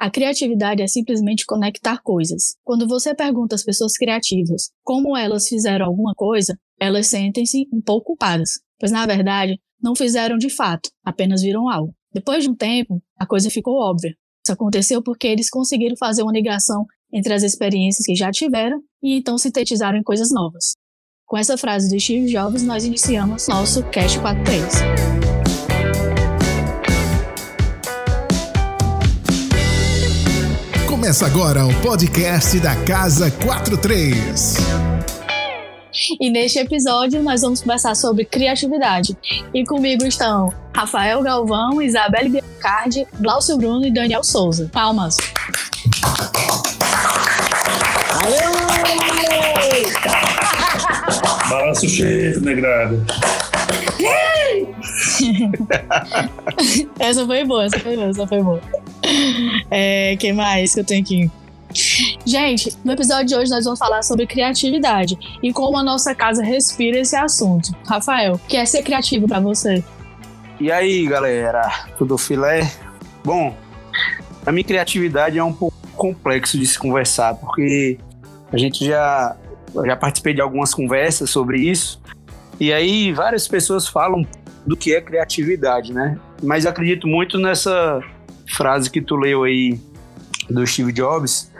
A criatividade é simplesmente conectar coisas. Quando você pergunta às pessoas criativas como elas fizeram alguma coisa, elas sentem-se um pouco culpadas, pois na verdade não fizeram de fato, apenas viram algo. Depois de um tempo, a coisa ficou óbvia. Isso aconteceu porque eles conseguiram fazer uma ligação entre as experiências que já tiveram e então sintetizaram em coisas novas. Com essa frase do Steve Jobs, nós iniciamos nosso Cast 43. Começa agora o podcast da Casa 43. E neste episódio nós vamos conversar sobre criatividade. E comigo estão Rafael Galvão, Isabelle Biancardi, Glaucio Bruno e Daniel Souza. Palmas! Balança o cheiro, negrada. essa foi boa, essa foi boa, essa foi boa. É, que mais que eu tenho aqui? Gente, no episódio de hoje nós vamos falar sobre criatividade e como a nossa casa respira esse assunto. Rafael, o que é ser criativo para você? E aí, galera? Tudo filé? Bom, a minha criatividade é um pouco complexo de se conversar, porque a gente já já participei de algumas conversas sobre isso. E aí várias pessoas falam do que é criatividade, né? Mas acredito muito nessa frase que tu leu aí do Steve Jobs,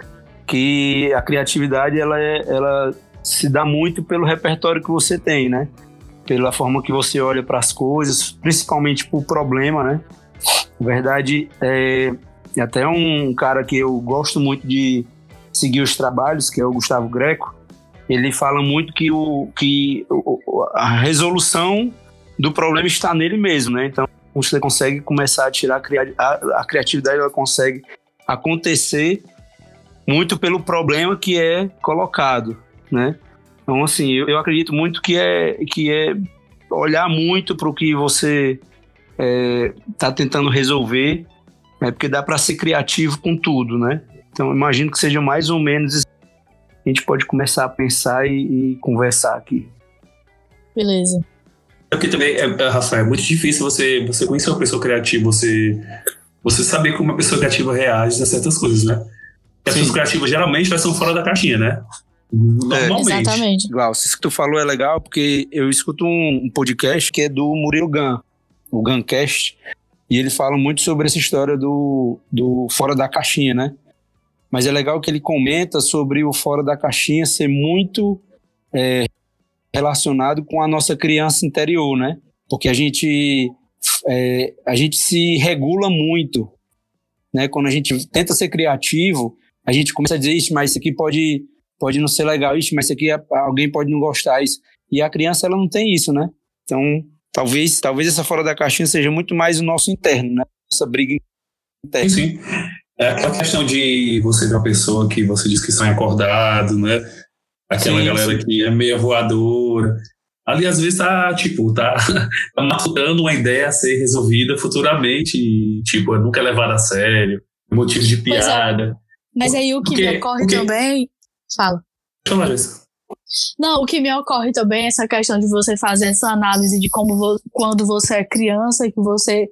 que a criatividade ela, é, ela se dá muito pelo repertório que você tem, né? Pela forma que você olha para as coisas, principalmente para o problema, né? Na verdade, é, até um cara que eu gosto muito de seguir os trabalhos, que é o Gustavo Greco, ele fala muito que, o, que a resolução do problema está nele mesmo, né? Então, você consegue começar a tirar a, a criatividade, ela consegue acontecer muito pelo problema que é colocado, né? Então, assim, eu, eu acredito muito que é, que é olhar muito para o que você está é, tá tentando resolver, né? porque dá para ser criativo com tudo, né? Então, imagino que seja mais ou menos a gente pode começar a pensar e, e conversar aqui. Beleza. Porque também, é, é, Rafael, é muito difícil você, você conhecer uma pessoa criativa, você, você saber como uma pessoa criativa reage a certas coisas, né? As pessoas criativas geralmente elas são fora da caixinha, né? Normalmente. É, exatamente. Glaucio, isso que tu falou é legal, porque eu escuto um, um podcast que é do Murilo Gun, o Guncast, e ele fala muito sobre essa história do, do fora da caixinha, né? Mas é legal que ele comenta sobre o fora da caixinha ser muito é, relacionado com a nossa criança interior, né? Porque a gente, é, a gente se regula muito, né? Quando a gente tenta ser criativo, a gente começa a dizer, isso, mas isso aqui pode, pode não ser legal, isso, mas isso aqui alguém pode não gostar, isso. E a criança, ela não tem isso, né? Então, talvez, talvez essa fora da caixinha seja muito mais o nosso interno, né? Essa briga interna. Sim. É aquela questão de você ver uma pessoa que você diz que sonha acordado, né? Aquela sim, galera sim. que é meio voadora. Ali, às vezes, tá, tipo, tá, tá matutando uma ideia a ser resolvida futuramente e, tipo, nunca é levada a sério, motivo de é. piada. É. Mas aí o que porque, me ocorre porque... também... Fala. Fala, isso. Não, o que me ocorre também é essa questão de você fazer essa análise de como vo quando você é criança e que você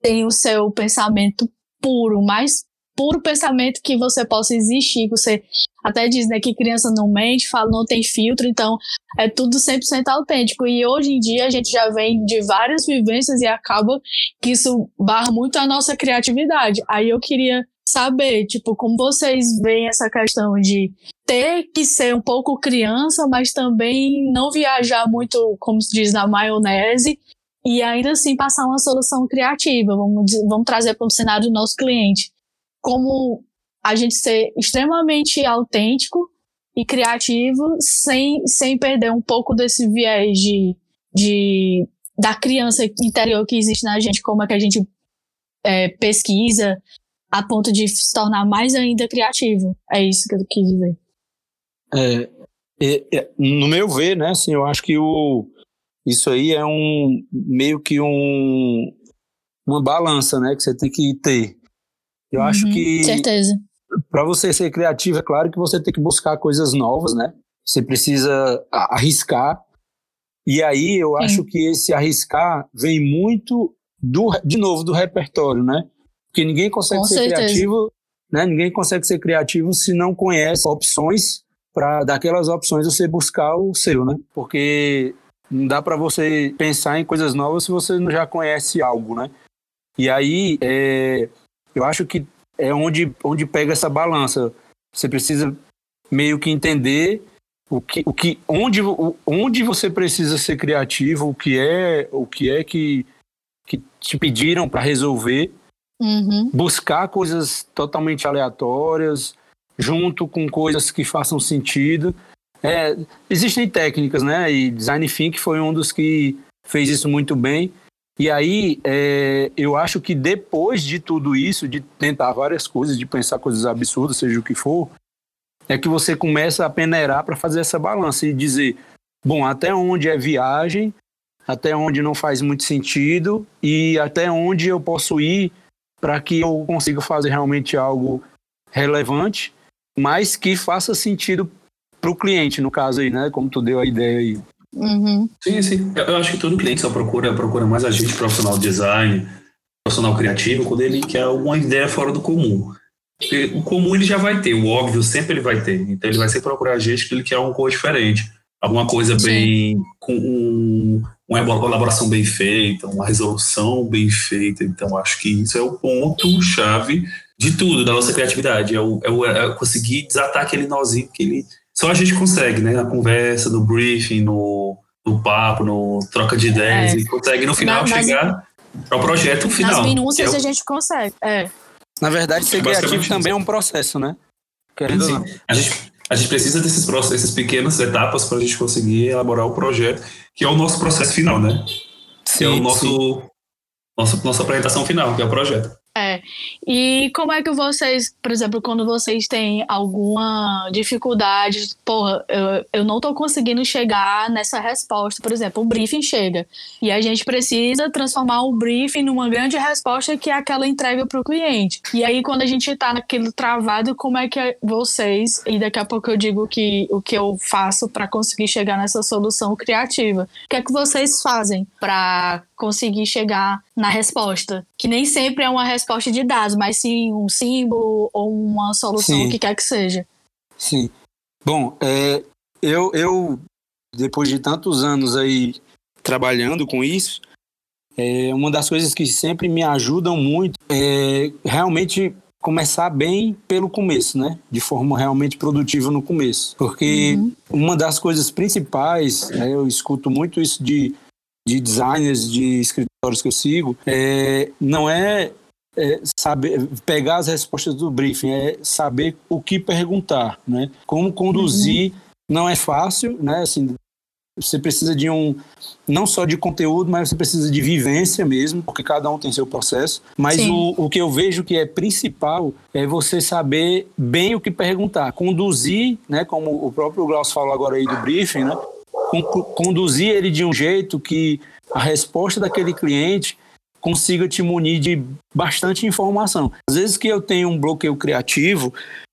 tem o seu pensamento puro, mais puro pensamento que você possa existir. Você até diz né, que criança não mente, fala não tem filtro, então é tudo 100% autêntico. E hoje em dia a gente já vem de várias vivências e acaba que isso barra muito a nossa criatividade. Aí eu queria saber, tipo, como vocês veem essa questão de ter que ser um pouco criança, mas também não viajar muito, como se diz, na maionese, e ainda assim passar uma solução criativa. Vamos, vamos trazer para o cenário do nosso cliente como a gente ser extremamente autêntico e criativo sem, sem perder um pouco desse viés de, de da criança interior que existe na gente, como é que a gente é, pesquisa a ponto de se tornar mais ainda criativo. É isso que eu quis dizer. É, é, é, no meu ver, né, assim, eu acho que o, isso aí é um meio que um, uma balança, né, que você tem que ter. Eu uhum, acho que. Certeza. Para você ser criativo, é claro que você tem que buscar coisas novas, né? Você precisa arriscar. E aí eu Sim. acho que esse arriscar vem muito do, de novo, do repertório, né? Porque ninguém consegue Com ser certeza. criativo né? Ninguém consegue ser criativo se não conhece opções para daquelas opções você buscar o seu, né? Porque não dá para você pensar em coisas novas se você não já conhece algo, né? E aí, é, eu acho que é onde, onde pega essa balança. Você precisa meio que entender o que, o que, onde, onde você precisa ser criativo, o que é, o que é que, que te pediram para resolver, Uhum. buscar coisas totalmente aleatórias, junto com coisas que façam sentido. É, existem técnicas, né? E Design Think foi um dos que fez isso muito bem. E aí, é, eu acho que depois de tudo isso, de tentar várias coisas, de pensar coisas absurdas, seja o que for, é que você começa a peneirar para fazer essa balança e dizer, bom, até onde é viagem, até onde não faz muito sentido e até onde eu posso ir para que eu consiga fazer realmente algo relevante, mas que faça sentido para o cliente, no caso aí, né? Como tu deu a ideia aí. Uhum. Sim, sim. Eu acho que todo cliente só procura, procura mais a gente profissional de design, profissional criativo, quando ele quer alguma ideia fora do comum. Porque o comum ele já vai ter, o óbvio sempre ele vai ter. Então ele vai sempre procurar a gente que ele quer alguma coisa diferente. Alguma coisa Sim. bem. com um, uma elaboração bem feita, uma resolução bem feita. Então acho que isso é o ponto-chave de tudo, da nossa criatividade. É, o, é, o, é conseguir desatar aquele nozinho que ele. Só a gente consegue, né? Na conversa, no briefing, no, no papo, no troca de ideias, É. e consegue no final chegar ao projeto final. Nas minúcias é a gente consegue. É. Na verdade, ser criativo isso. também é um processo, né? Querendo ou Sim. não. A gente, a gente precisa desses processos, essas pequenas etapas para a gente conseguir elaborar o projeto, que é o nosso processo final, né? que é o nosso, nosso nossa apresentação final, que é o projeto. É. E como é que vocês, por exemplo, quando vocês têm alguma dificuldade, porra, eu, eu não tô conseguindo chegar nessa resposta, por exemplo, o briefing chega e a gente precisa transformar o briefing numa grande resposta que é aquela entrega para o cliente. E aí quando a gente tá naquele travado, como é que vocês, e daqui a pouco eu digo que, o que eu faço para conseguir chegar nessa solução criativa. O que é que vocês fazem para conseguir chegar na resposta? Que nem sempre é uma resposta de dados, mas sim um símbolo ou uma solução, Sim. o que quer que seja. Sim. Bom, é, eu, eu, depois de tantos anos aí trabalhando com isso, é, uma das coisas que sempre me ajudam muito é realmente começar bem pelo começo, né? De forma realmente produtiva no começo. Porque Uhum. uma das coisas principais, né, eu escuto muito isso de, de designers, de que eu sigo, é, não é, é saber pegar as respostas do briefing, é saber o que perguntar, né? Como conduzir não é fácil, né? Assim, você precisa de um não só de conteúdo, mas você precisa de vivência mesmo, porque cada um tem seu processo. Mas Sim. o, o que eu vejo que é principal é você saber bem o que perguntar, conduzir, né? Como o próprio Glaucio falou agora aí do briefing, né? con- conduzir ele de um jeito que a resposta daquele cliente consiga te munir de bastante informação. Às vezes que eu tenho um bloqueio criativo,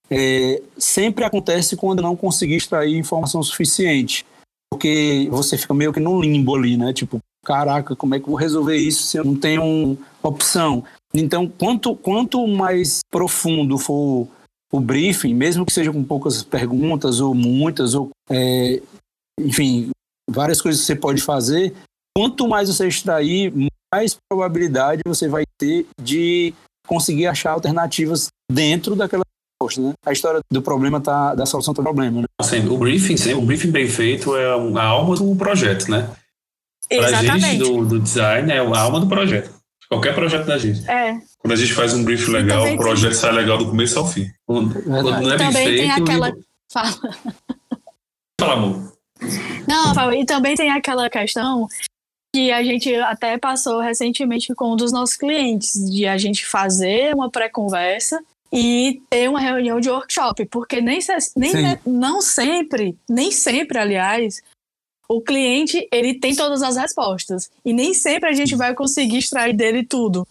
é, sempre acontece quando eu não consegui extrair informação suficiente. Porque você fica meio que no limbo ali, né? Tipo, caraca, como é que eu vou resolver isso se eu não tenho opção? Então, quanto, quanto mais profundo for o briefing, mesmo que seja com poucas perguntas ou muitas, ou é, enfim, várias coisas que você pode fazer, quanto mais você extrair, mais probabilidade você vai ter de conseguir achar alternativas dentro daquela resposta, né? A história do problema tá, da solução do problema, né? Sempre, o briefing, sempre, o briefing bem feito é a alma do projeto, né? Pra gente Exatamente. do, do design é a alma do projeto. Qualquer projeto da gente. É. Quando a gente faz um briefing legal, também o projeto sai legal do começo ao fim. Quando, quando não é bem Também feito, tem aquela. e- Fala. Fala, amor. Não, e também tem aquela questão que a gente até passou recentemente com um dos nossos clientes, de a gente fazer uma pré-conversa e ter uma reunião de workshop, porque nem, nem Sim. não sempre, nem sempre, aliás, o cliente ele tem todas as respostas e nem sempre a gente vai conseguir extrair dele tudo.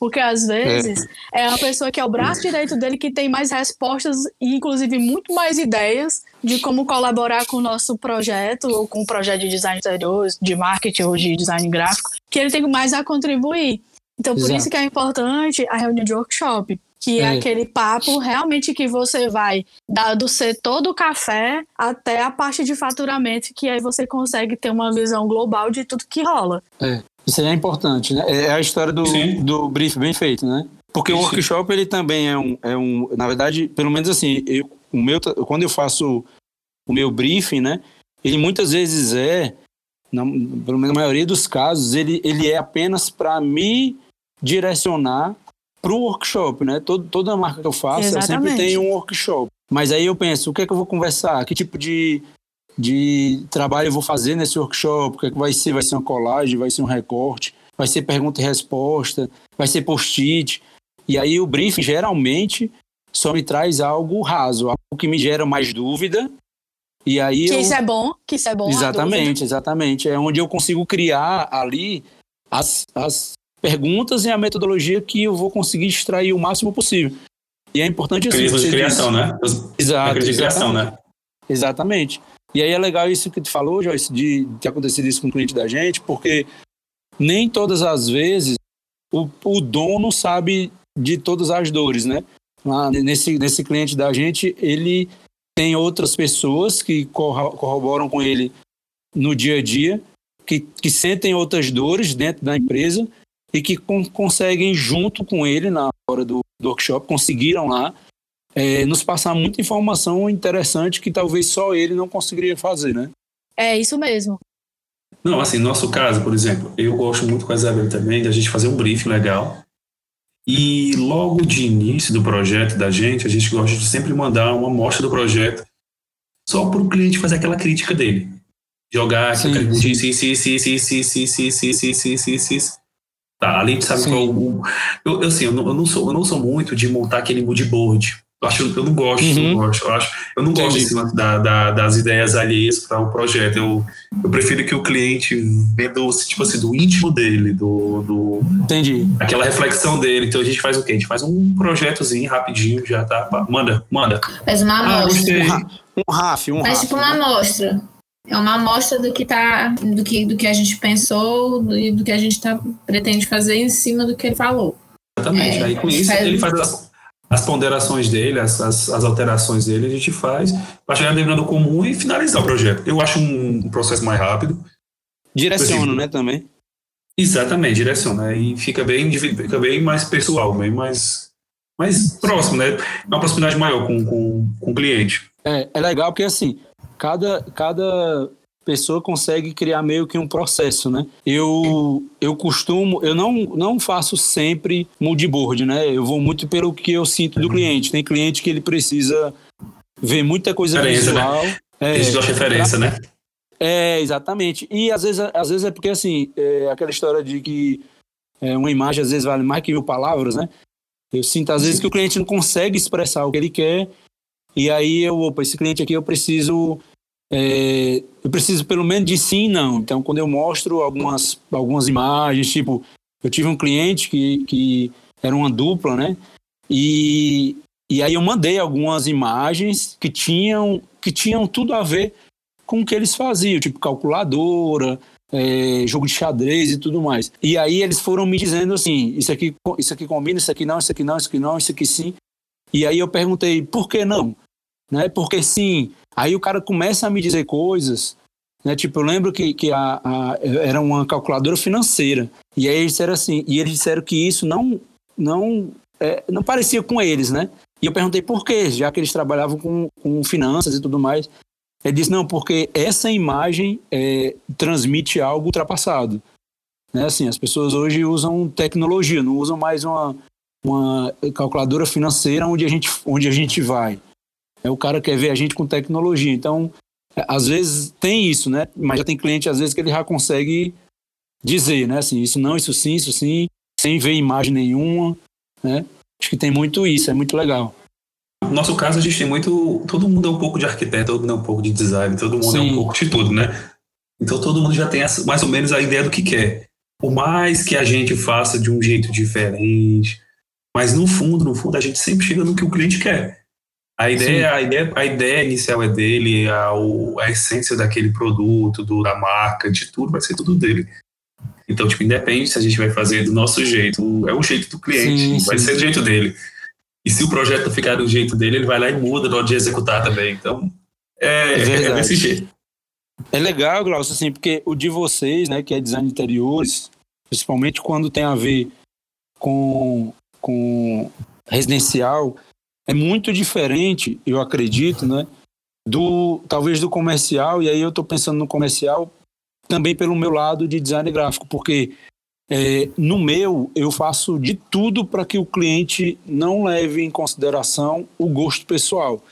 Porque às vezes é a pessoa que é o braço direito dele que tem mais respostas e, inclusive, muito mais ideias de como colaborar com o nosso projeto, ou com o projeto de design interior, de marketing ou de design gráfico, que ele tem mais a contribuir. Então, por Exato. isso que é importante a reunião de workshop. Que é. é. aquele papo realmente que você vai dar do setor do café até a parte de faturamento, que aí você consegue ter uma visão global de tudo que rola. É, isso aí é importante, né? É a história do, do brief bem feito, né? Porque Sim. o workshop, ele também é um, é um. Na verdade, pelo menos assim, eu, o meu, quando eu faço o meu briefing, né? Ele muitas vezes é, na, pelo menos na maioria dos casos, ele, ele é apenas para me direcionar para o workshop, né? Todo, toda marca que eu faço, eu sempre tem um workshop. Mas aí eu penso, o que é que eu vou conversar? Que tipo de, de trabalho eu vou fazer nesse workshop? O que é que vai ser? Vai ser uma colagem? Vai ser um recorte? Vai ser pergunta e resposta? Vai ser post-it? E aí o briefing geralmente só me traz algo raso, algo que me gera mais dúvida. E aí que eu... isso é bom, que isso é bom. Exatamente, exatamente. É onde eu consigo criar ali as, as perguntas e a metodologia que eu vou conseguir extrair o máximo possível. E é importante assim. Criação, né? Exato. De criação, né? Exatamente. E aí é legal isso que tu falou, Joyce, de ter acontecido isso com o cliente da gente, porque nem todas as vezes o, o dono sabe de todas as dores, né? Lá nesse, nesse cliente da gente, ele tem outras pessoas que corroboram com ele no dia a dia, que, que sentem outras dores dentro da empresa e que con conseguem, junto com ele, na hora do, do workshop, conseguiram lá é, nos passar muita informação interessante que talvez só ele não conseguiria fazer, né? É isso mesmo. Não, assim, no nosso caso, por exemplo, eu gosto muito com a Isabel também da gente fazer um briefing legal. E logo de início do projeto da gente, a gente gosta de sempre mandar uma amostra do projeto só para o cliente fazer aquela crítica dele. Jogar aquele sim, sim, sim, sim, sim, sim, sim, sim, sim, sim, sim, sim, sim, Tá, a gente sabe qual o. Eu, eu, assim, eu não, eu, não sou, eu não sou muito de montar aquele mood board. Eu, acho, eu não gosto, uhum. eu, gosto eu, acho, eu não gosto desse, da, da, das ideias alheias para o um projeto. Eu, eu prefiro que o cliente venda tipo assim, do íntimo dele, do, do. Entendi. Aquela reflexão dele. Então a gente faz o quê? A gente faz um projetozinho rapidinho, já tá. Manda, manda. Faz uma ah, amostra. Um, um RAF, um Faz tipo uma né? amostra. É uma amostra do que tá, do que, do que a gente pensou e do que a gente tá, pretende fazer em cima do que ele falou. Exatamente. É, Aí com isso faz... ele faz as, ponderações dele, as, as, as, alterações dele, a gente faz para chegar no denominador comum e finalizar o projeto. Eu acho um, um processo mais rápido. Direciona, né, também? Exatamente, direciona. E fica bem, fica bem mais pessoal, bem mais, mais próximo, né? Uma proximidade maior com, com, com o cliente. É, é legal porque assim, cada, cada pessoa consegue criar meio que um processo, né? Eu, eu costumo, eu não, não faço sempre moodboard, né? Eu vou muito pelo que eu sinto do cliente. Tem cliente que ele precisa ver muita coisa referência, visual. Né? É, referência, né? É, exatamente. E às vezes, às vezes é porque, assim, é aquela história de que é, uma imagem às vezes vale mais que mil palavras, né? Eu sinto às vezes que o cliente não consegue expressar o que ele quer e aí eu, opa, esse cliente aqui eu preciso é, eu preciso pelo menos de sim e não. Então, quando eu mostro algumas, algumas imagens, tipo, eu tive um cliente que, que era uma dupla, né? E, e aí eu mandei algumas imagens que tinham, que tinham tudo a ver com o que eles faziam, tipo calculadora, é, jogo de xadrez e tudo mais. E aí eles foram me dizendo assim, isso aqui, isso aqui combina, isso aqui não, isso aqui não, isso aqui não, isso aqui sim. E aí eu perguntei, por que não? Né? Porque sim. Aí o cara começa a me dizer coisas, né? Tipo, eu lembro que, que a, a, era uma calculadora financeira. E aí eles disseram assim, e eles disseram que isso não, não, é, não parecia com eles, né? E eu perguntei por quê, já que eles trabalhavam com, com finanças e tudo mais. Ele disse, não, porque essa imagem é, transmite algo ultrapassado. Né? Assim, as pessoas hoje usam tecnologia, não usam mais uma, uma calculadora financeira onde a gente, onde a gente vai. É o cara quer ver a gente com tecnologia. Então, é, às vezes tem isso, né? Mas já tem cliente às vezes que ele já consegue dizer, né? Assim, isso não, isso sim, isso sim, sem ver imagem nenhuma, né? Acho que tem muito isso, é muito legal. No nosso caso, a gente tem muito. Todo mundo é um pouco de arquiteto, todo mundo é um pouco de design, todo mundo sim. é um pouco de tudo, né? Então todo mundo já tem mais ou menos a ideia do que quer. Por mais que a gente faça de um jeito diferente, mas no fundo, no fundo, a gente sempre chega no que o cliente quer. A ideia, a ideia, a ideia inicial é dele, a, a essência daquele produto, do, da marca, de tudo, vai ser tudo dele. Então, tipo, independe se a gente vai fazer do nosso jeito, é o jeito do cliente, sim, vai sim. ser do jeito dele. E se o projeto ficar do jeito dele, ele vai lá e muda na hora de executar também. Então, é, é, é desse jeito. É legal, Glaucio, assim, porque o de vocês, né, que é design de interiores, principalmente quando tem a ver com, com residencial, é muito diferente, eu acredito, né, do talvez do comercial, e aí eu estou pensando no comercial também pelo meu lado de design gráfico, porque é, no meu eu faço de tudo para que o cliente não leve em consideração o gosto pessoal.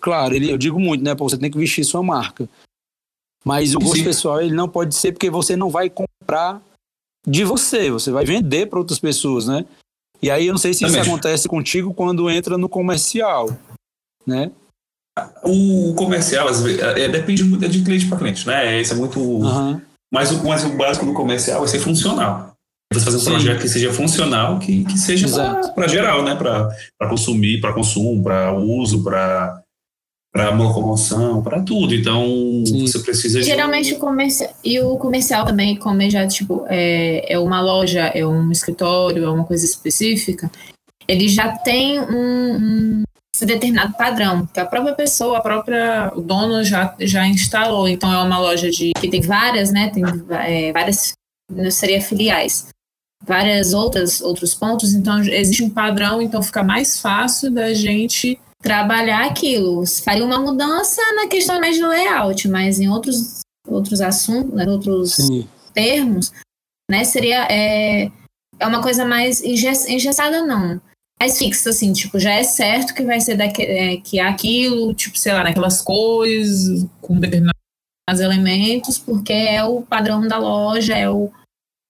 Claro, ele, eu digo muito, né? Você tem que vestir sua marca. Mas o gosto Sim. pessoal ele não pode ser porque você não vai comprar de você, você vai vender para outras pessoas, né? E aí eu não sei se Também. isso acontece contigo quando entra no comercial, né? O comercial, às vezes, é, depende muito de cliente para cliente, né? Isso é muito. Uhum. Mas, o, mas o básico do comercial é ser funcional. É você fazer um Sim. projeto que seja funcional, que, que seja para geral, né? Para consumir, para consumo, para uso, para para locomoção, para tudo. Então, Sim. você precisa Geralmente de... o comercial e o comercial também, como é já tipo é, é uma loja, é um escritório, é uma coisa específica, ele já tem um, um determinado padrão que a própria pessoa, a própria o dono já já instalou. Então é uma loja de que tem várias, né? Tem é, várias não seria filiais várias outras outros pontos então existe um padrão então fica mais fácil da gente trabalhar aquilo. Faria uma mudança na questão mais de layout, mas em outros, outros assuntos, né, outros Sim. termos, né, seria é, é uma coisa mais engessada, não. Mais fixa, assim, tipo, já é certo que vai ser daqui, é, que é aquilo, tipo, sei lá, naquelas cores, com determinados elementos, porque é o padrão da loja, é o,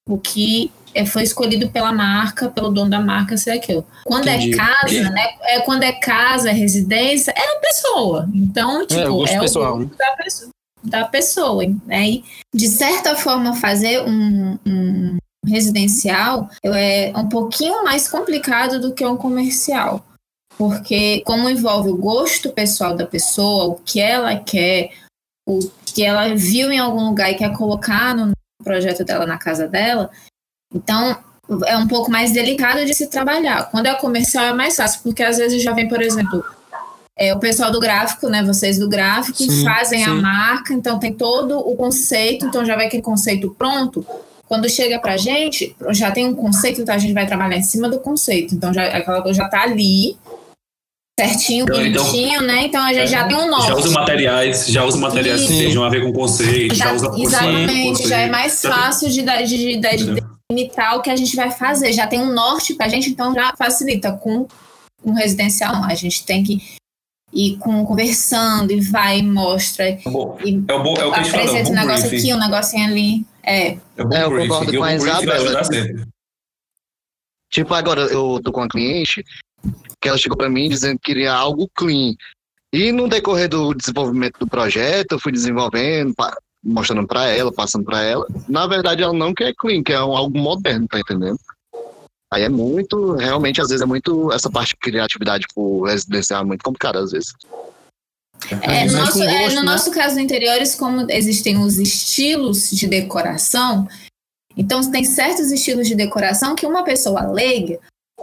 o que é, foi escolhido pela marca, pelo dono da marca, ser aquilo. Quando é Entendi. é casa, né? É, quando é casa, é residência, é a pessoa. Então, é, tipo, é, o, pessoal, né? da pessoa. Da pessoa né? E, de certa forma, fazer um, um residencial é um pouquinho mais complicado do que um comercial. Porque, como envolve o gosto pessoal da pessoa, o que ela quer, o que ela viu em algum lugar e quer colocar no projeto dela na casa dela, então, é um pouco mais delicado de se trabalhar. Quando é comercial é mais fácil, porque às vezes já vem, por exemplo, é, o pessoal do gráfico, né? Vocês do gráfico sim, fazem sim. a marca, então tem todo o conceito, então já vai aquele conceito pronto. Quando chega pra gente, já tem um conceito, então a gente vai trabalhar em cima do conceito. Então já, aquela coisa já tá ali, certinho, então, então bonitinho, então, né? Então a gente é, já tem um nome. Já usa materiais, já usa materiais Isso. que sejam a ver com o conceito, já, já usa Exatamente, conceito, já é mais fácil de, de, de, de, de limitar o que a gente vai fazer. Já tem um norte para a gente, então já facilita. Com um residencial, a gente tem que ir com, conversando e vai e mostra. É bom, e é, o é o que apresenta um negócio briefing. aqui, um negocinho ali. É, é, é eu concordo com a Isabela. Tipo, agora eu tô com a cliente que ela chegou para mim dizendo que queria algo clean. E no decorrer do desenvolvimento do projeto, eu fui desenvolvendo, mostrando para ela, passando para ela. Na verdade, ela não quer clean, quer algo moderno, tá entendendo? Aí é muito, realmente, às vezes é muito, essa parte de criatividade por residencial é muito complicada, às vezes. É, no, nosso, é, no né? nosso caso, interiores, como existem os estilos de decoração, então tem certos estilos de decoração que uma pessoa leiga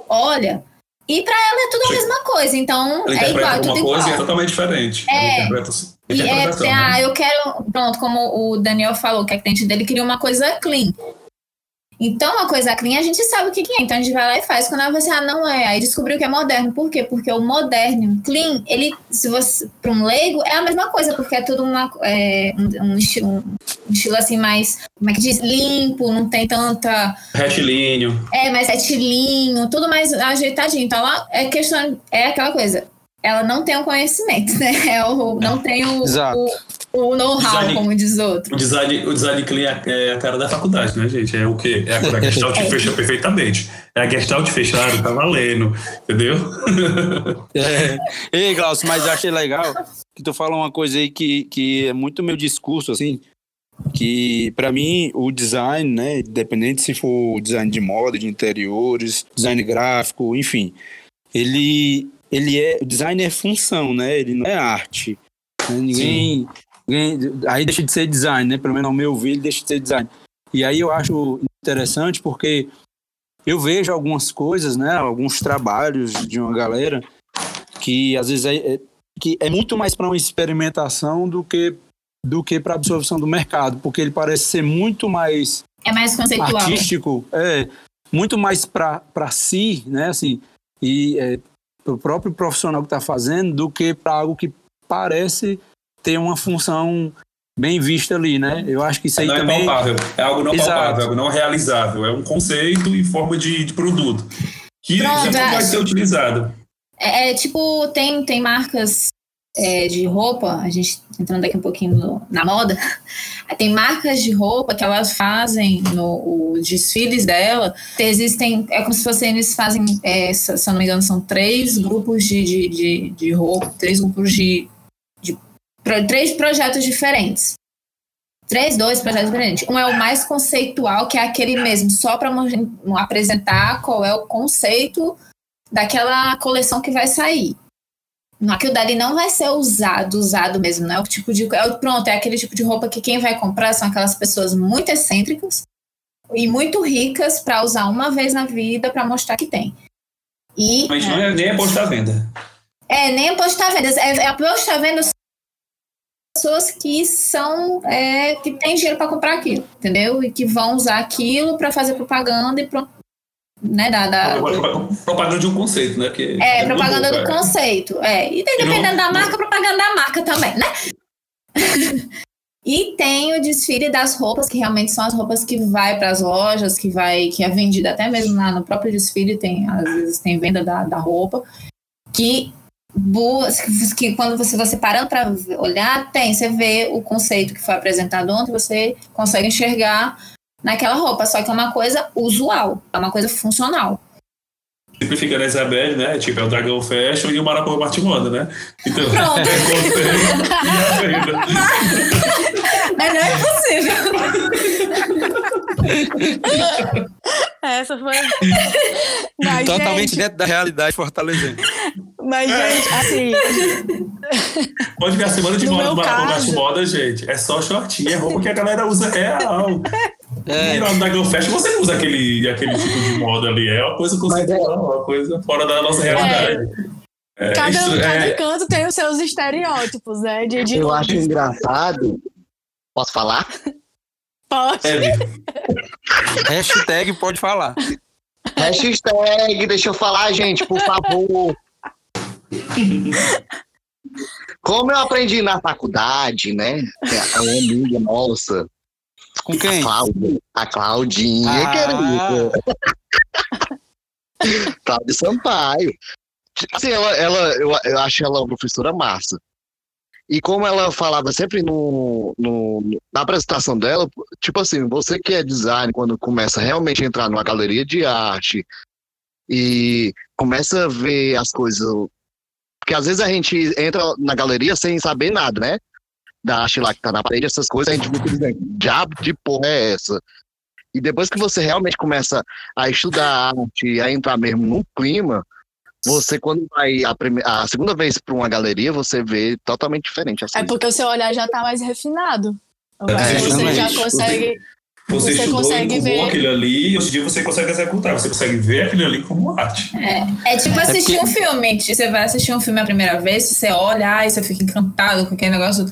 olha e para ela é tudo a mesma coisa, então ela é igual, é tudo igual. coisa é totalmente diferente. É. E é, né? ah, eu quero, pronto, como o Daniel falou, que a cliente dele queria uma coisa clean. Então, uma coisa clean, a gente sabe o que, é. Então, a gente vai lá e faz. Quando ela vai assim, ah, não é. Aí descobriu que é moderno. Por quê? Porque o moderno, clean, ele, se você, para um leigo, é a mesma coisa, porque é tudo uma, é, um, um, estilo, um, estilo, assim, mais, como é que diz? Limpo, não tem tanta. Retilíneo. É, mais retilíneo, tudo mais ajeitadinho. Então, lá é questão, é aquela coisa. Ela não tem o conhecimento, né? É o, não tem o, o o know-how, como diz outro. O design, o design clean é, é a cara da faculdade, né, gente? É o quê? É a, a Gestalt é. fecha perfeitamente. É a Gestalt fechada, tá valendo, entendeu? É. Ei, Glaucio, mas eu achei legal que tu fala uma coisa aí que, que é muito meu discurso, assim, que para mim o design, né, independente se for design de moda, de interiores, design gráfico, enfim, ele ele é o design é função, né? Ele não é arte. Ninguém Sim aí deixa de ser design, né? Pelo menos ao meu ver, ele deixa de ser design. E aí eu acho interessante porque eu vejo algumas coisas, né, alguns trabalhos de uma galera que às vezes é, é que é muito mais para uma experimentação do que do que para absorção do mercado, porque ele parece ser muito mais é mais conceitual. artístico, é muito mais para si, né, assim, e é, o próprio profissional que está fazendo do que para algo que parece ter uma função bem vista ali, né? Eu acho que isso aí não também... é palpável, é algo não Exato. palpável, é algo não realizável, é um conceito em forma de, de produto que Pronto, sempre vai é. ser utilizado. É, é, tipo, tem, tem marcas é, de roupa, a gente entrando aqui um pouquinho no- na moda, tem marcas de roupa que elas fazem no os desfiles dela. Existem, é como se fosse eles fazem, é, se eu não me engano, são três grupos de, de, de, de roupa, três grupos de, de pro- três projetos diferentes. Três, dois projetos diferentes. Um é o mais conceitual, que é aquele mesmo, só para apresentar qual é o conceito daquela coleção que vai sair. Aquilo dali não vai ser usado, usado mesmo, não é o tipo de. É, pronto, é aquele tipo de roupa que quem vai comprar são aquelas pessoas muito excêntricas e muito ricas para usar uma vez na vida para mostrar que tem. E Mas não é nem é posto à venda. é, nem apostar vendas. É, é apostar vendas pessoas que são é, que têm dinheiro para comprar aquilo, entendeu? E que vão usar aquilo para fazer propaganda e pronto. Né, da, da- Propaganda de um conceito, né? Que é, muito propaganda do é. conceito. É. E E não- dependendo da marca, propaganda da marca também, né? e tem o desfile das roupas, que realmente são as roupas que vai para as lojas, que vai, que é vendida até mesmo lá no próprio desfile, tem, às vezes tem venda da, da roupa, que boas, que quando você você parando para olhar, tem, você vê o conceito que foi apresentado ontem, você consegue enxergar naquela roupa, só que é uma coisa usual, é uma coisa funcional. Simplificando a Isabelle, né? Tipo, é o Dragão Fashion e o Marapó Marte Moda, né? Então, Pronto. é conceito e a venda. Mas não é possível. Essa foi. Mas, Totalmente gente, dentro da realidade fortalecendo. mas, gente, assim, Pode ver a semana de No moda do caso- Moda, gente. É só shortinho, é roupa que a galera usa real. É. E lá no Dragão Fashion você não usa aquele, aquele tipo de moda ali. É uma coisa conceitual, uma coisa fora da nossa realidade. É, cada, isso- cada é, canto tem os seus estereótipos, né? De, de Eu acho engraçado. Posso falar? Pode. é, Hashtag pode falar. Hashtag, deixa eu falar, gente, por favor. Como eu aprendi na faculdade, né? A uma amiga nossa, Com quem? Cláudia, a Claudinha, Ah. querida. Cláudia Sampaio. Assim, ela, ela, eu, eu acho ela uma professora massa. E como ela falava sempre no, no, na apresentação dela, tipo assim, você que é design, quando começa realmente a entrar numa galeria de arte e começa a ver as coisas. Porque às vezes a gente entra na galeria sem saber nada, né? Da arte lá que tá na parede, essas coisas, a gente fica dizendo, diabo de porra é essa? E depois que você realmente começa a estudar arte, a entrar mesmo num clima, você quando vai a, prime- a segunda vez para uma galeria, você vê totalmente diferente as É porque o seu olhar já tá mais refinado. É, você já consegue. Você, Você estudou consegue e ver. aquilo ali, e hoje em dia você consegue executar, você consegue ver aquilo ali como arte. É tipo assistir porque- um filme. Você vai assistir um filme a primeira vez, você olha, ai, você fica encantado com aquele negócio.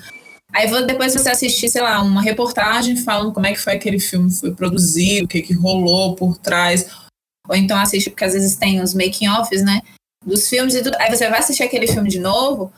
Aí depois você assistir, sei lá, uma reportagem falando como é que foi aquele filme foi produzido, o que, que rolou por trás. Ou então assiste, porque às vezes tem os making-offs, né? Dos filmes e tudo. Aí você vai assistir aquele filme de novo,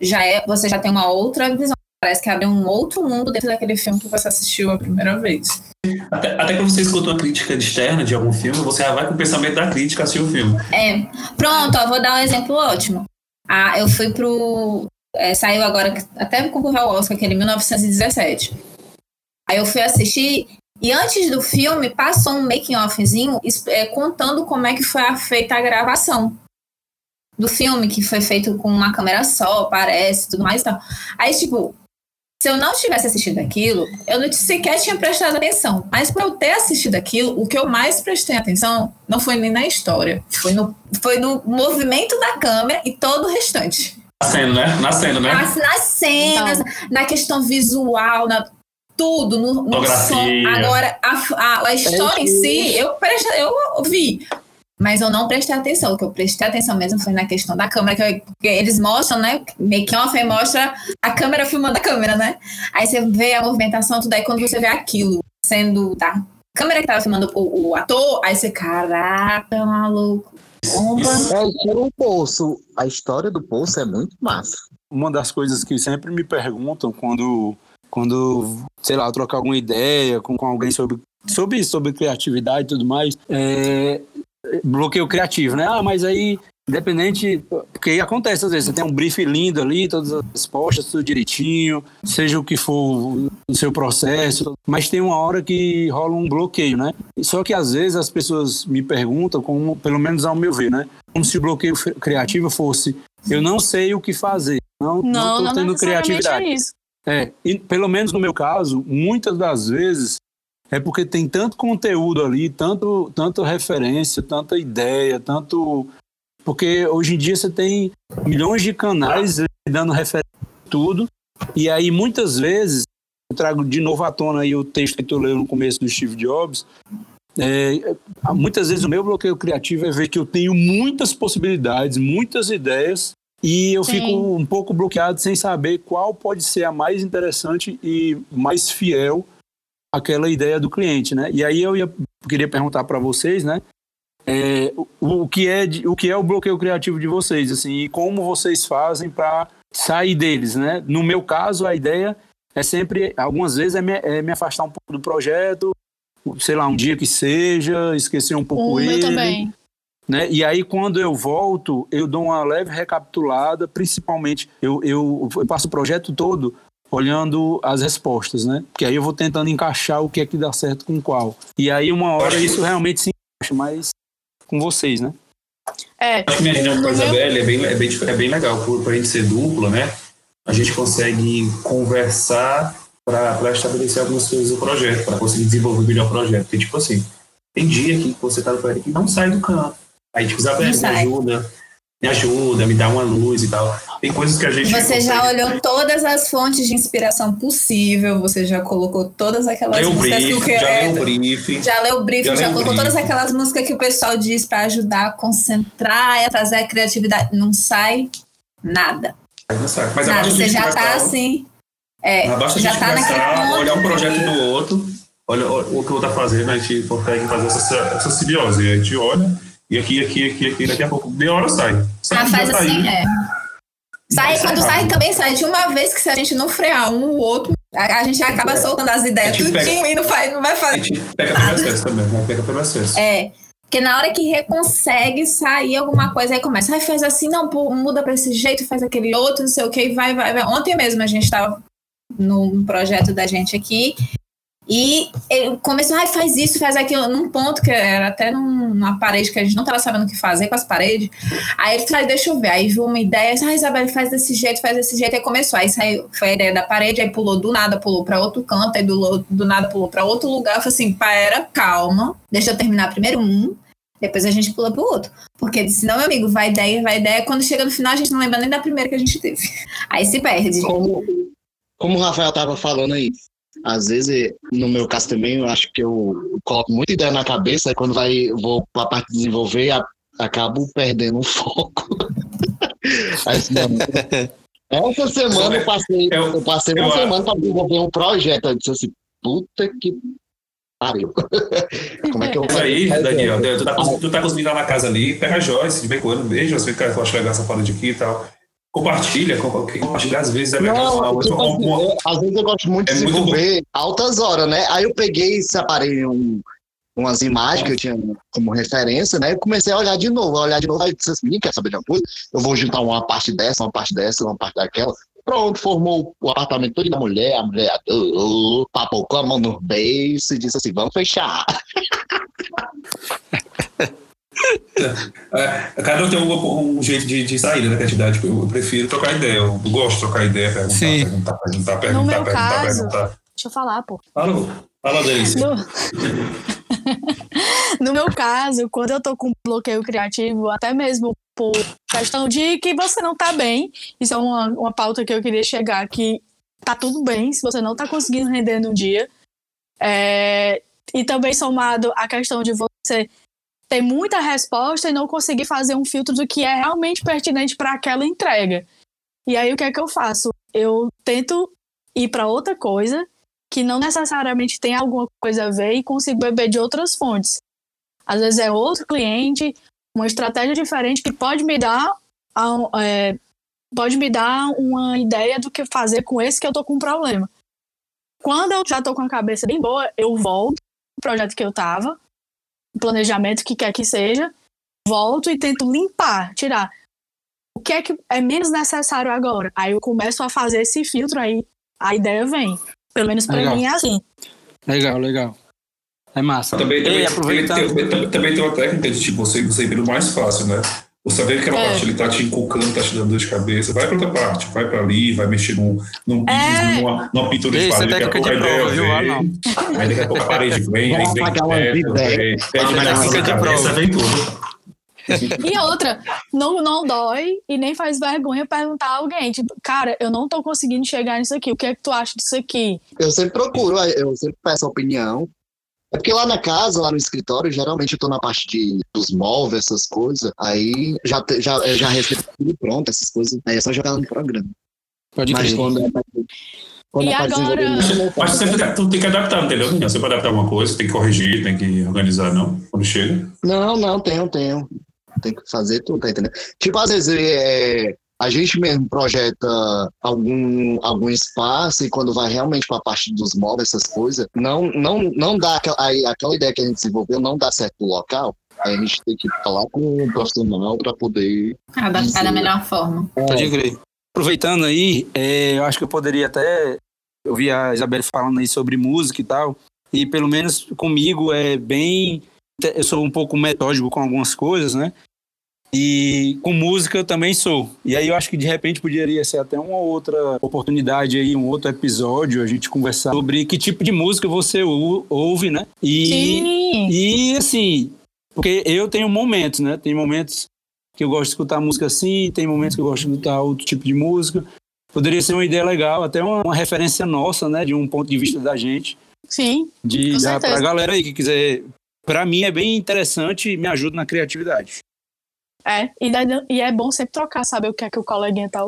já é, você já tem uma outra visão. Parece que abre um outro mundo dentro daquele filme que você assistiu a primeira vez. Até, até quando você escuta uma crítica externa de algum filme, você já vai com o pensamento da crítica assistir o filme. É, pronto, ó, vou dar um exemplo ótimo. Ah, eu fui pro. É, saiu agora, até concorreu ao Oscar, aquele 1917. Aí eu fui assistir, e antes do filme, passou um making-offzinho es- é, contando como é que foi feita a gravação do filme, que foi feito com uma câmera só, parece, tudo mais e tal. Aí, tipo, se eu não tivesse assistido aquilo, eu não sequer tinha prestado atenção. Mas por eu ter assistido aquilo, o que eu mais prestei atenção não foi nem na história, foi no, foi no movimento da câmera e todo o restante. Nascendo, né? Nascendo, né? Nas, nas cenas, na questão visual, na tudo no, no Fotografia. som. Agora, a, a, a história em si, eu, preste, eu vi. Mas eu não prestei atenção. O que eu prestei atenção mesmo foi na questão da câmera, que, eu- que eles mostram, né? Make off aí mostra a câmera filmando a câmera, né? Aí você vê a movimentação, tudo aí quando você vê aquilo sendo da câmera que tava filmando o, o ator, aí você, caraca, maluco. É, tira o poço. A história do poço é muito massa. Uma das coisas que sempre me perguntam quando, quando sei lá, eu trocar alguma ideia com, com alguém sobre, sobre, sobre criatividade e tudo mais, é bloqueio criativo, né? Ah, mas aí, independente, porque acontece às vezes, você tem um brief lindo ali, todas as respostas, tudo direitinho, seja o que for o seu processo, mas tem uma hora que rola um bloqueio, né? Só que às vezes as pessoas me perguntam, como, pelo menos ao meu ver, né? Como se o bloqueio criativo fosse eu não sei o que fazer, não, não, Não, tô tendo necessariamente criatividade. é isso. É, e pelo menos no meu caso, muitas das vezes é porque tem tanto conteúdo ali, tanto, tanto referência, tanta ideia, tanto. Porque hoje em dia você tem milhões de canais dando referência a tudo, e aí muitas vezes, eu trago de novo à tona aí o texto que tu leu no começo do Steve Jobs. é, muitas vezes o meu bloqueio criativo é ver que eu tenho muitas possibilidades, muitas ideias, e eu Sim. fico um pouco bloqueado sem saber qual pode ser a mais interessante e mais fiel àquela ideia do cliente, né? E aí eu ia, queria perguntar para vocês, né? É, o, o que é de- o que é o bloqueio criativo de vocês, assim, e como vocês fazem para sair deles, né? No meu caso, a ideia é sempre, algumas vezes, é me, é me afastar um pouco do projeto, sei lá, um dia que seja, esquecer um pouco O ele também. né? E aí, quando eu volto, eu dou uma leve recapitulada, principalmente, eu, eu, eu passo o projeto todo olhando as respostas, né? Porque aí eu vou tentando encaixar o que é que dá certo com qual. E aí, uma hora, isso realmente se encaixa, mas com vocês, né? É, Acho que minha reunião com a No meu- Isabelle é bem, é bem, é bem legal, por, por a gente ser dupla, né? A gente consegue conversar para estabelecer algumas coisas do projeto, para conseguir desenvolver melhor o projeto. Porque, tipo assim, tem dia que você tá no projeto que não sai do canto. Aí, tipo, me sai. ajuda, me ajuda, me dá uma luz e tal. Tem coisas que a gente. Você já consegue- olhou todas as fontes de inspiração possível, você já colocou todas aquelas Leu músicas que o brief, que já é, leu o brief. já leu o briefing, Já já, colocou todas briefing. aquelas músicas que o pessoal diz para ajudar a concentrar a trazer a criatividade. Não sai nada. Não sai. Mas nada. Você já tá assim. É, já tá naquele ponto. olhar um projeto do outro, olha o o que o outro tá fazendo, a gente consegue fazer essa, essa simbiose. A gente olha, e aqui, aqui, aqui, aqui, daqui a pouco, meia hora sai. sai Ah, já faz tá assim, aí. é. Sai, Sai quando sai, também sai de uma vez que se a gente não frear um ou outro, a, a gente acaba soltando as ideias A tudinho e não, faz, não vai A fazer. gente pega pelo acesso também, né? Pega pelo acesso. É. Porque na hora que re- consegue sair alguma coisa, aí começa, ai, faz assim, não, pô, muda pra esse jeito, faz aquele outro, não sei o que, vai, vai, vai. Ontem mesmo a gente tava num projeto da gente aqui, e começou, ai, faz isso, faz aquilo, num ponto que era até num- numa parede que a gente não tava sabendo o que fazer com as paredes. Aí ele falou, deixa eu ver. Aí viu uma ideia, ah, Isabel, faz desse jeito, faz desse jeito. Aí começou. Aí saiu, foi a ideia da parede, aí pulou do nada, pulou pra outro canto, aí do, do nada pulou pra outro lugar. Eu falei assim, pera, calma, deixa eu terminar primeiro um, depois a gente pula pro outro. Porque senão, meu amigo, vai ideia, vai ideia. Quando chega no final, a gente não lembra nem da primeira que a gente teve. Aí se perde. Como, como o Rafael tava falando aí, às vezes, no meu caso também, eu acho que eu coloco muita ideia na cabeça, aí quando vai, vou pra parte de desenvolver, a- acabo perdendo o foco. Aí, assim, não, essa semana eu passei, Eu- eu passei eu uma acho- semana para desenvolver um projeto. Eu disse assim, puta que pariu. Como é que eu Isso aí, Daniel, tu tá, tu tá conseguindo ir lá na casa ali, pega a Joyce de vez em quando, veja, você cara, eu acho legal essa parada aqui e tal. Compartilha, com- compartilha às vezes é legal. Não, Uma- tipo assim, eu- às vezes eu gosto muito de É muito desenvolver altas horas, né? Aí eu peguei, separei um, umas imagens que eu tinha como referência, né? E comecei a olhar de novo, a olhar de novo, aí eu disse assim, "Ih, quer saber de uma coisa? Eu vou juntar uma parte dessa, uma parte dessa, uma parte daquela. Pronto, formou o apartamento todo da mulher, a mulher uh, papocou a mão no beijo e disse assim, vamos fechar. É, cada um tem um, um jeito de, de sair da criatividade. Eu, eu prefiro trocar ideia, eu gosto de trocar ideia, perguntar, Sim. perguntar, perguntar, perguntar, No meu perguntar, caso- perguntar. Deixa eu falar, pô. Fala, fala Denise. No... no meu caso, quando eu tô com bloqueio criativo, até mesmo por questão de que você não tá bem, isso é uma, uma pauta que eu queria chegar, que tá tudo bem se você não tá conseguindo render no dia. É, e também somado a questão de você ter muita resposta e não conseguir fazer um filtro do que é realmente pertinente para aquela entrega. E aí o que é que eu faço? Eu tento ir para outra coisa que não necessariamente tem alguma coisa a ver e consigo beber de outras fontes. Às vezes é outro cliente, uma estratégia diferente que pode me dar é, pode me dar uma ideia do que fazer com esse que eu tô com um problema. Quando eu já tô com a cabeça bem boa, eu volto pro projeto que eu tava, o planejamento que quer que seja, volto e tento limpar, tirar o que é que é menos necessário agora. Aí eu começo a fazer esse filtro aí, a ideia vem. Pelo menos para mim é assim. Legal, legal. É massa. Também, também, aproveitando... tem, também, também tem uma técnica de tipo, você, você ir pelo mais fácil, né? Você vê que aquela é. parte ele tá te encucando, tá te dando dor de cabeça, vai pra outra parte, vai pra ali, vai mexer num, num, é. numa, numa pintura de parede, daqui a pouco a ideia vem, aí daqui a pouco a parede vem, aí vem teto, vem, aí daqui a cabeça vem tudo. E outra, não, não dói e nem faz vergonha perguntar a alguém, tipo, cara, eu não tô conseguindo chegar nisso aqui, o que é que tu acha disso aqui? Eu sempre procuro, eu sempre peço opinião, é porque lá na casa, lá no escritório, geralmente eu tô na parte de, dos móveis, essas coisas. Aí já, já, já recebo tudo pronto, essas coisas. Aí é só jogar no programa. Pode Mas quando é quando e agora... Mas sempre tu tem que adaptar, entendeu? Você pode adaptar alguma coisa, tem que corrigir, tem que organizar, não? Quando chega. Não, não, tenho, tenho. Tem que fazer tudo, tá entendendo? Tipo, às vezes é, a gente mesmo projeta algum, algum espaço e quando vai realmente para a parte dos móveis, essas coisas, não, não, não dá aquela, aquela ideia que a gente desenvolveu, não dá certo no local. Aí a gente tem que falar com um profissional para poder. Adaptar da melhor forma. É. Pode crer. Aproveitando aí, é, eu acho que eu poderia até. Eu vi a Isabel falando aí sobre música e tal. E pelo menos comigo é bem. Eu sou um pouco metódico com algumas coisas, né? E com música eu também sou. E aí eu acho que de repente poderia ser até uma outra oportunidade aí, um outro episódio, a gente conversar sobre que tipo de música você ouve, né? E, Sim. e assim, porque eu tenho momentos, né? Tem momentos que eu gosto de escutar música assim, tem momentos que eu gosto de escutar outro tipo de música. Poderia ser uma ideia legal, até uma, uma referência nossa, né? De um ponto de vista da gente. Sim. De dar pra galera aí que quiser. Para mim é bem interessante e me ajuda na criatividade. É, e, daí, e é bom sempre trocar, saber o que é que o coleguinha tá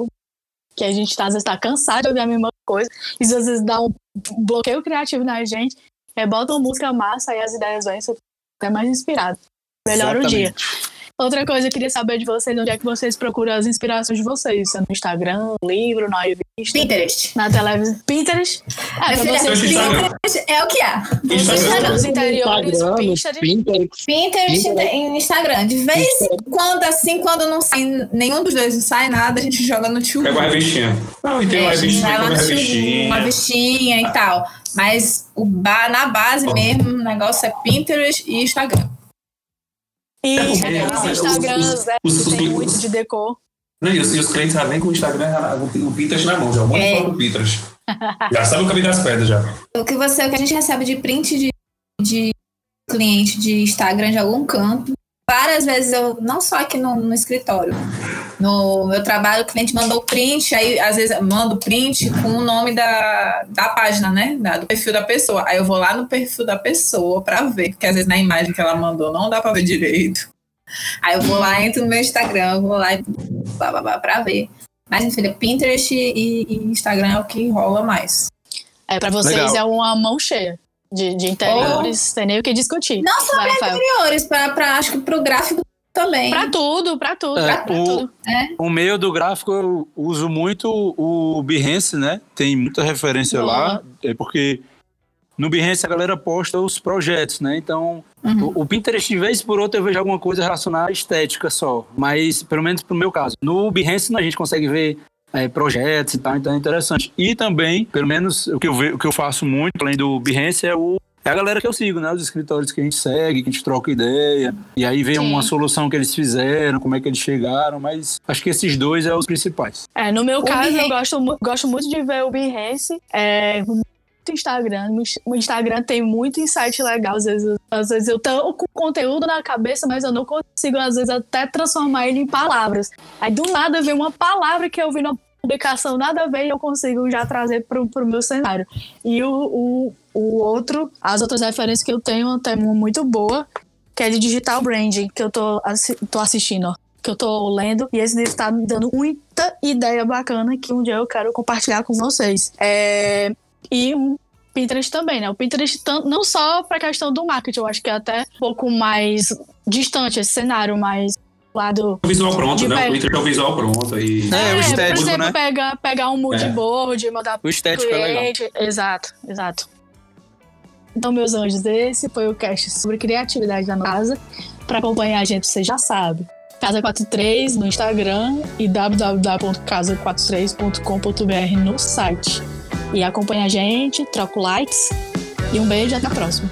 que a gente tá, às vezes tá cansado de ouvir a mesma coisa, e às vezes dá um bloqueio criativo na gente, é, bota uma música massa e as ideias vêm, você até mais inspirado. Melhora o dia. Outra coisa, eu queria saber de vocês, onde é que vocês procuram as inspirações de vocês? É no Instagram, no livro, na revista? Pinterest. Na televisão. Pinterest? É, vocês Pinterest é o que há. Instagram. Os interiores, Pinterest. Pinterest. Pinterest e Instagram. De vez em quando, assim, quando não sai, nenhum dos dois não sai nada, a gente joga no tio. Pega uma revistinha. Não, e tem é, uma revistinha, uma revistinha. Uma revistinha e tal. Mas o ba na base mesmo, o negócio é Pinterest e Instagram. E é, os Instagrams, né, os, os, tem muito de decor. Não, e, os, e os clientes já vêm com o Instagram, o Pinterest na mão, já. Um monte é. do Pinterest. já sabe o caminho das pedras, já. O que, você, o que a gente recebe de print de, de cliente de Instagram de algum canto, várias vezes eu, não só aqui no, no escritório, no meu trabalho, o cliente mandou print, aí às vezes mando print com o nome da, da página, né? Da, do perfil da pessoa. Aí eu vou lá no perfil da pessoa para ver, porque às vezes na imagem que ela mandou não dá para ver direito. Aí eu vou lá, entro no meu Instagram, vou lá e blá, pra ver. Mas, enfim, Pinterest e, e, Instagram é o que rola mais. É, para vocês Legal. é uma mão cheia de, de interiores, oh. tem nem o que discutir. Não só para interiores, para acho que pro gráfico também. Para tudo, para tudo. É, pra, o, tudo. É. o meio do gráfico eu uso muito o Behance, né? Tem muita referência Boa. lá, é porque no Behance a galera posta os projetos, né? Então, uhum. o, o, Pinterest, de vez por outra, eu vejo alguma coisa relacionada à estética só. Mas, pelo menos pro meu caso. No Behance a gente consegue ver é, projetos e tal, então é interessante. E também, pelo menos, o que eu, ve, o que eu faço muito, além do Behance, é o é a galera que eu sigo, né? Os escritórios que a gente segue, que a gente troca ideia. E aí vem Sim. uma solução que eles fizeram, como é que eles chegaram, mas acho que esses dois são os principais. É, no meu o caso, Behance. eu gosto, gosto muito de ver o Behance. É, Instagram. O Instagram tem muito insight legal. Às vezes, às vezes eu tô com conteúdo na cabeça, mas eu não consigo, às vezes, até transformar ele em palavras. Aí do nada vem uma palavra que eu vi no publicação nada a ver e eu consigo já trazer pro, pro meu cenário. E o, o, o outro, as outras referências que eu tenho, tem uma muito boa, que é de digital branding, que eu tô, tô assistindo, ó, que eu tô lendo, e esse livro tá me dando muita ideia bacana que um dia eu quero compartilhar com vocês. É, e um Pinterest também, né? O Pinterest não só para a questão do marketing, eu acho que é até um pouco mais distante esse cenário, mais lado. O visual pronto, né? O Pinterest é o visual pronto. E... É, é o estético, por exemplo, né? pegar, pegar um mood é. board, mandar o estético cliente. É legal. Exato, exato. Então, meus anjos, esse foi o cast sobre criatividade da casa. Para acompanhar a gente, você já sabe. Casa43 no Instagram e www.casa43.com.br no site. E acompanha a gente, troca likes e um beijo até a próxima.